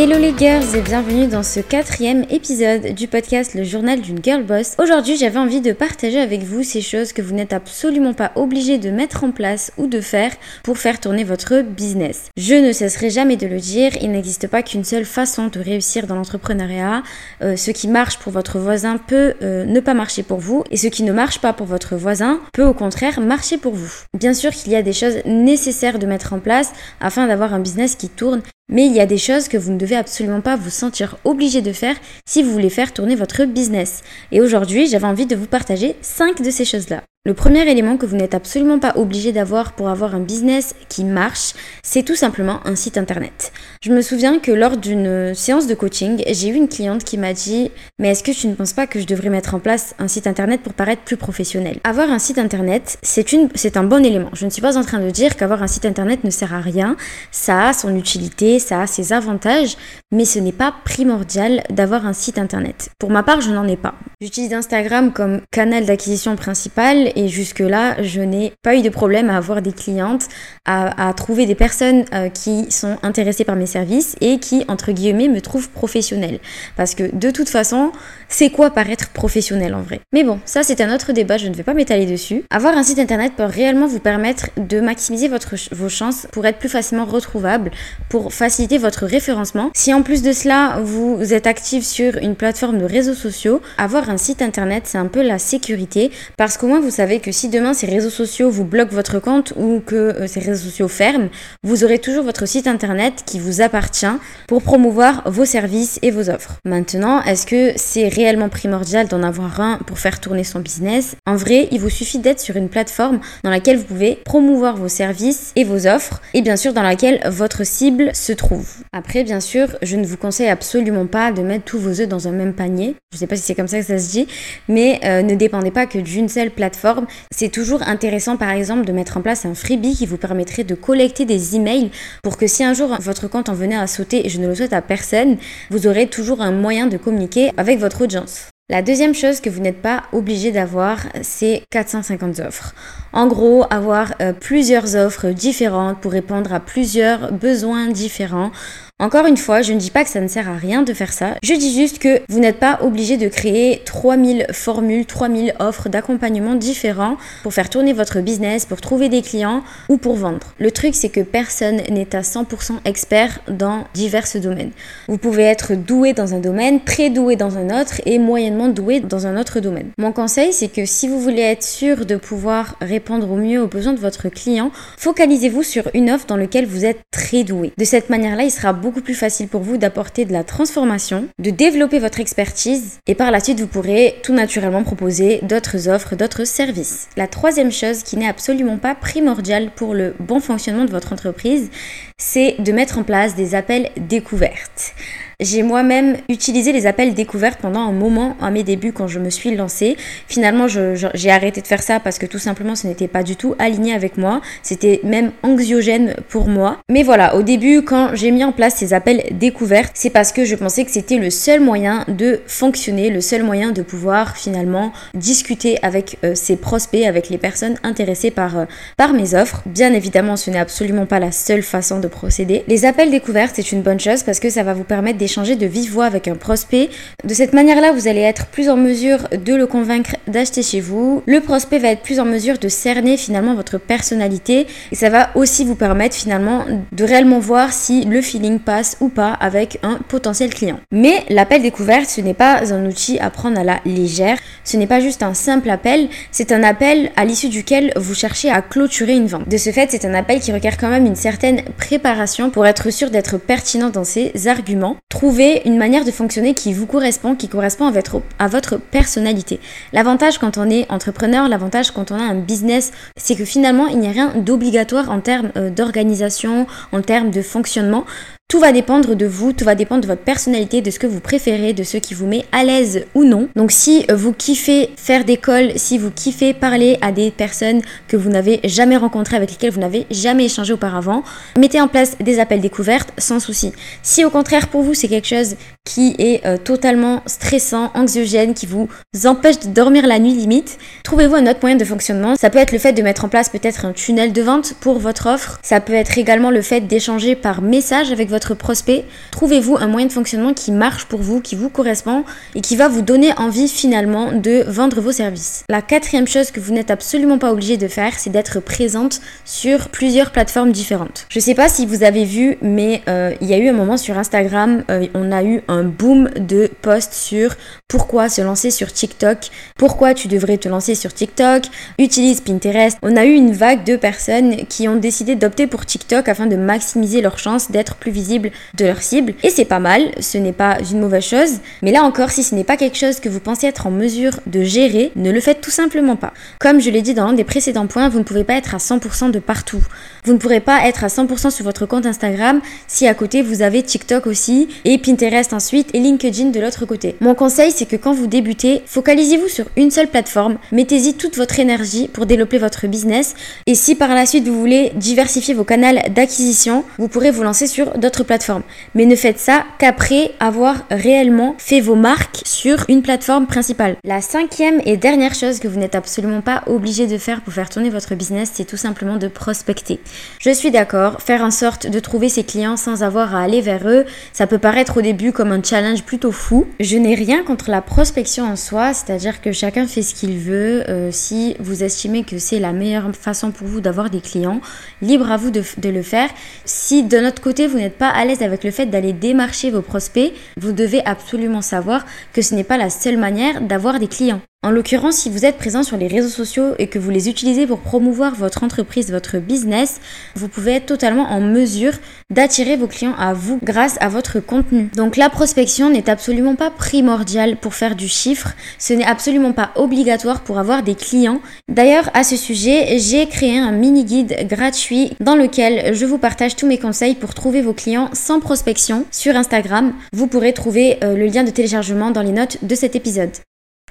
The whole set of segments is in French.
Hello les girls et bienvenue dans ce quatrième épisode du podcast Le journal d'une girl boss. Aujourd'hui j'avais envie de partager avec vous ces choses que vous n'êtes absolument pas obligé de mettre en place ou de faire pour faire tourner votre business. Je ne cesserai jamais de le dire, il n'existe pas qu'une seule façon de réussir dans l'entrepreneuriat. Euh, ce qui marche pour votre voisin peut euh, ne pas marcher pour vous et ce qui ne marche pas pour votre voisin peut au contraire marcher pour vous. Bien sûr qu'il y a des choses nécessaires de mettre en place afin d'avoir un business qui tourne mais il y a des choses que vous ne devez absolument pas vous sentir obligé de faire si vous voulez faire tourner votre business. Et aujourd'hui, j'avais envie de vous partager 5 de ces choses-là. Le premier élément que vous n'êtes absolument pas obligé d'avoir pour avoir un business qui marche, c'est tout simplement un site internet. Je me souviens que lors d'une séance de coaching, j'ai eu une cliente qui m'a dit Mais est-ce que tu ne penses pas que je devrais mettre en place un site internet pour paraître plus professionnel? Avoir un site internet, c'est, un bon élément. Je ne suis pas en train de dire qu'avoir un site internet ne sert à rien. Ça a son utilité, ça a ses avantages, mais ce n'est pas primordial d'avoir un site internet. Pour ma part, je n'en ai pas. J'utilise Instagram comme canal d'acquisition principal et jusque-là, je n'ai pas eu de problème à avoir des clientes, à, trouver des personnes euh, qui sont intéressées par mes services et qui, entre guillemets, me trouvent professionnelle. Parce que de toute façon, c'est quoi paraître professionnel en vrai? Mais bon, ça c'est un autre débat, je ne vais pas m'étaler dessus. Avoir un site internet peut réellement vous permettre de maximiser votre, vos chances pour être plus facilement retrouvable, pour faciliter votre référencement. Si plus de cela, vous êtes actif sur une plateforme de réseaux sociaux, avoir un site internet, c'est un peu la sécurité parce qu'au moins vous savez que si demain ces réseaux sociaux vous bloquent votre compte ou que euh, ces réseaux sociaux ferment, vous aurez toujours votre site internet qui vous appartient pour promouvoir vos services et vos offres. Maintenant, est-ce que c'est réellement primordial d'en avoir un pour faire tourner son business? En vrai, il vous suffit d'être sur une plateforme dans laquelle vous pouvez promouvoir vos services et vos offres et bien sûr dans laquelle votre cible se trouve. Après, bien sûr, ne vous conseille absolument pas de mettre tous vos œufs dans un même panier. Je ne sais pas si c'est comme ça que ça se dit, mais euh, ne dépendez pas que d'une seule plateforme. C'est toujours intéressant, par exemple, de mettre en place un freebie qui vous permettrait de collecter des emails pour que si un jour votre compte en venait à sauter, et je ne le souhaite à personne, vous aurez toujours un moyen de communiquer avec votre audience. La deuxième chose que vous n'êtes pas obligé d'avoir, c'est 450 offres. En gros, avoir euh, plusieurs offres différentes pour répondre à plusieurs besoins différents encore une fois, je ne dis pas que ça ne sert à rien de faire ça. Je dis juste que vous n'êtes pas obligé de créer 3000 formules, 3000 offres d'accompagnement différents pour faire tourner votre business, pour trouver des clients ou pour vendre. Le truc, c'est que personne n'est à 100% expert dans divers domaines. Vous pouvez être doué dans un domaine, très doué dans un autre et moyennement doué dans un autre domaine. Mon conseil, c'est que si vous voulez être sûr de pouvoir répondre au mieux aux besoins de votre client, focalisez-vous sur une offre dans laquelle vous êtes très doué. De cette manière-là, il sera beaucoup plus facile pour vous d'apporter de la transformation, de développer votre expertise et par la suite vous pourrez tout naturellement proposer d'autres offres, d'autres services. La troisième chose qui n'est absolument pas primordiale pour le bon fonctionnement de votre entreprise, c'est de mettre en place des appels découvertes. J'ai moi-même utilisé les appels découvertes pendant un moment à mes débuts quand je me suis lancée. Finalement, j'ai arrêté de faire ça parce que tout simplement ce n'était pas du tout aligné avec moi. C'était même anxiogène pour moi. Mais voilà, au début, quand j'ai mis en place ces appels découvertes, c'est parce que je pensais que c'était le seul moyen de fonctionner, le seul moyen de pouvoir finalement discuter avec euh, ces prospects, avec les personnes intéressées par, euh, par mes offres. Bien évidemment, ce n'est absolument pas la seule façon de procéder. Les appels découvertes, c'est une bonne chose parce que ça va vous permettre changer de vive voix avec un prospect. De cette manière-là, vous allez être plus en mesure de le convaincre d'acheter chez vous. Le prospect va être plus en mesure de cerner finalement votre personnalité et ça va aussi vous permettre finalement de réellement voir si le feeling passe ou pas avec un potentiel client. Mais l'appel découverte, ce n'est pas un outil à prendre à la légère. Ce n'est pas juste un simple appel, c'est un appel à l'issue duquel vous cherchez à clôturer une vente. De ce fait, c'est un appel qui requiert quand même une certaine préparation pour être sûr d'être pertinent dans ses arguments trouver une manière de fonctionner qui vous correspond, qui correspond à votre, à votre personnalité. L'avantage quand on est entrepreneur, l'avantage quand on a un business, c'est que finalement, il n'y a rien d'obligatoire en termes euh, d'organisation, en termes de fonctionnement. Tout va dépendre de vous, tout va dépendre de votre personnalité, de ce que vous préférez, de ce qui vous met à l'aise ou non. Donc si euh, vous kiffez faire des calls, si vous kiffez parler à des personnes que vous n'avez jamais rencontrées, avec lesquelles vous n'avez jamais échangé auparavant, mettez en place des appels découvertes sans souci. Si au contraire pour vous c'est quelque chose qui est euh, totalement stressant, anxiogène, qui vous empêche de dormir la nuit limite, trouvez-vous un autre moyen de fonctionnement. Ça peut être le fait de mettre en place peut-être un tunnel de vente pour votre offre. Ça peut être également le fait d'échanger par message avec votre prospect, trouvez-vous un moyen de fonctionnement qui marche pour vous, qui vous correspond et qui va vous donner envie finalement de vendre vos services? La quatrième chose que vous n'êtes absolument pas obligé de faire, c'est d'être présente sur plusieurs plateformes différentes. Je sais pas si vous avez vu, mais euh, il y a eu un moment sur Instagram, euh, on a eu un boom de posts sur pourquoi se lancer sur TikTok, pourquoi tu devrais te lancer sur TikTok, utilise Pinterest. On a eu une vague de personnes qui ont décidé d'opter pour TikTok afin de maximiser leurs chances d'être plus visibles de leur cible. Et c'est pas mal, ce n'est pas une mauvaise chose, mais là encore, si ce n'est pas quelque chose que vous pensez être en mesure de gérer, ne le faites tout simplement pas. Comme je l'ai dit dans l'un des précédents points, vous ne pouvez pas être à 100% de partout. Vous ne pourrez pas être à 100% sur votre compte Instagram si à côté vous avez TikTok aussi et Pinterest ensuite et LinkedIn de l'autre côté. Mon conseil, c'est que quand vous débutez, focalisez-vous sur une seule plateforme, mettez-y toute votre énergie pour développer votre business et si par la suite vous voulez diversifier vos canaux d'acquisition, vous pourrez vous lancer sur d'autres plateformes. Mais ne faites ça qu'après avoir réellement fait vos marques sur une plateforme principale. La cinquième et dernière chose que vous n'êtes absolument pas obligé de faire pour faire tourner votre business, c'est tout simplement de prospecter. Je suis d'accord, faire en sorte de trouver ses clients sans avoir à aller vers eux, ça peut paraître au début comme un challenge plutôt fou. Je n'ai rien contre la prospection en soi, c'est-à-dire que chacun fait ce qu'il veut. Euh, si vous estimez que c'est la meilleure façon pour vous d'avoir des clients, libre à vous de, de le faire. Si de notre côté vous n'êtes pas à l'aise avec le fait d'aller démarcher vos prospects, vous devez absolument savoir que ce n'est pas la seule manière d'avoir des clients. En l'occurrence, si vous êtes présent sur les réseaux sociaux et que vous les utilisez pour promouvoir votre entreprise, votre business, vous pouvez être totalement en mesure d'attirer vos clients à vous grâce à votre contenu. Donc la prospection n'est absolument pas primordiale pour faire du chiffre, ce n'est absolument pas obligatoire pour avoir des clients. D'ailleurs, à ce sujet, j'ai créé un mini guide gratuit dans lequel je vous partage tous mes conseils pour trouver vos clients sans prospection sur Instagram. Vous pourrez trouver euh, le lien de téléchargement dans les notes de cet épisode.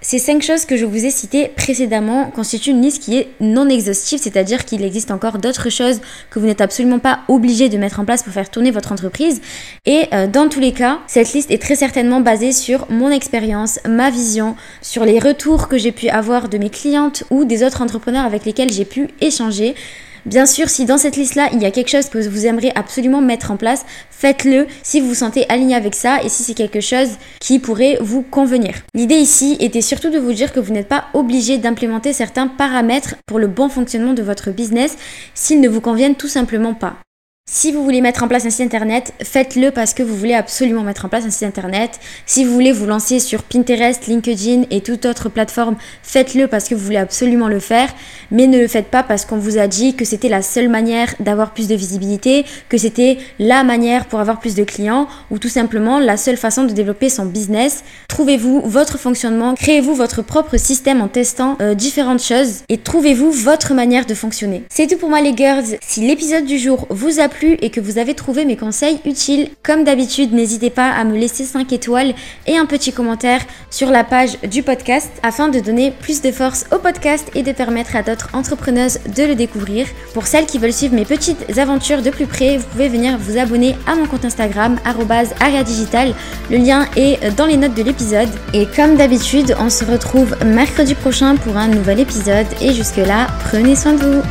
Ces cinq choses que je vous ai citées précédemment constituent une liste qui est non exhaustive, c'est-à-dire qu'il existe encore d'autres choses que vous n'êtes absolument pas obligé de mettre en place pour faire tourner votre entreprise. Et euh, dans tous les cas, cette liste est très certainement basée sur mon expérience, ma vision, sur les retours que j'ai pu avoir de mes clientes ou des autres entrepreneurs avec lesquels j'ai pu échanger. Bien sûr, si dans cette liste-là, il y a quelque chose que vous aimeriez absolument mettre en place, faites-le si vous vous sentez aligné avec ça et si c'est quelque chose qui pourrait vous convenir. L'idée ici était surtout de vous dire que vous n'êtes pas obligé d'implémenter certains paramètres pour le bon fonctionnement de votre business s'ils ne vous conviennent tout simplement pas. Si vous voulez mettre en place un site internet, faites-le parce que vous voulez absolument mettre en place un site internet. Si vous voulez vous lancer sur Pinterest, LinkedIn et toute autre plateforme, faites-le parce que vous voulez absolument le faire. Mais ne le faites pas parce qu'on vous a dit que c'était la seule manière d'avoir plus de visibilité, que c'était la manière pour avoir plus de clients ou tout simplement la seule façon de développer son business. Trouvez-vous votre fonctionnement, créez-vous votre propre système en testant euh, différentes choses et trouvez-vous votre manière de fonctionner. C'est tout pour moi les girls. Si l'épisode du jour vous a plu, et que vous avez trouvé mes conseils utiles, comme d'habitude, n'hésitez pas à me laisser 5 étoiles et un petit commentaire sur la page du podcast afin de donner plus de force au podcast et de permettre à d'autres entrepreneuses de le découvrir. Pour celles qui veulent suivre mes petites aventures de plus près, vous pouvez venir vous abonner à mon compte Instagram @ariadigital. Le lien est dans les notes de l'épisode et comme d'habitude, on se retrouve mercredi prochain pour un nouvel épisode et jusque là, prenez soin de vous.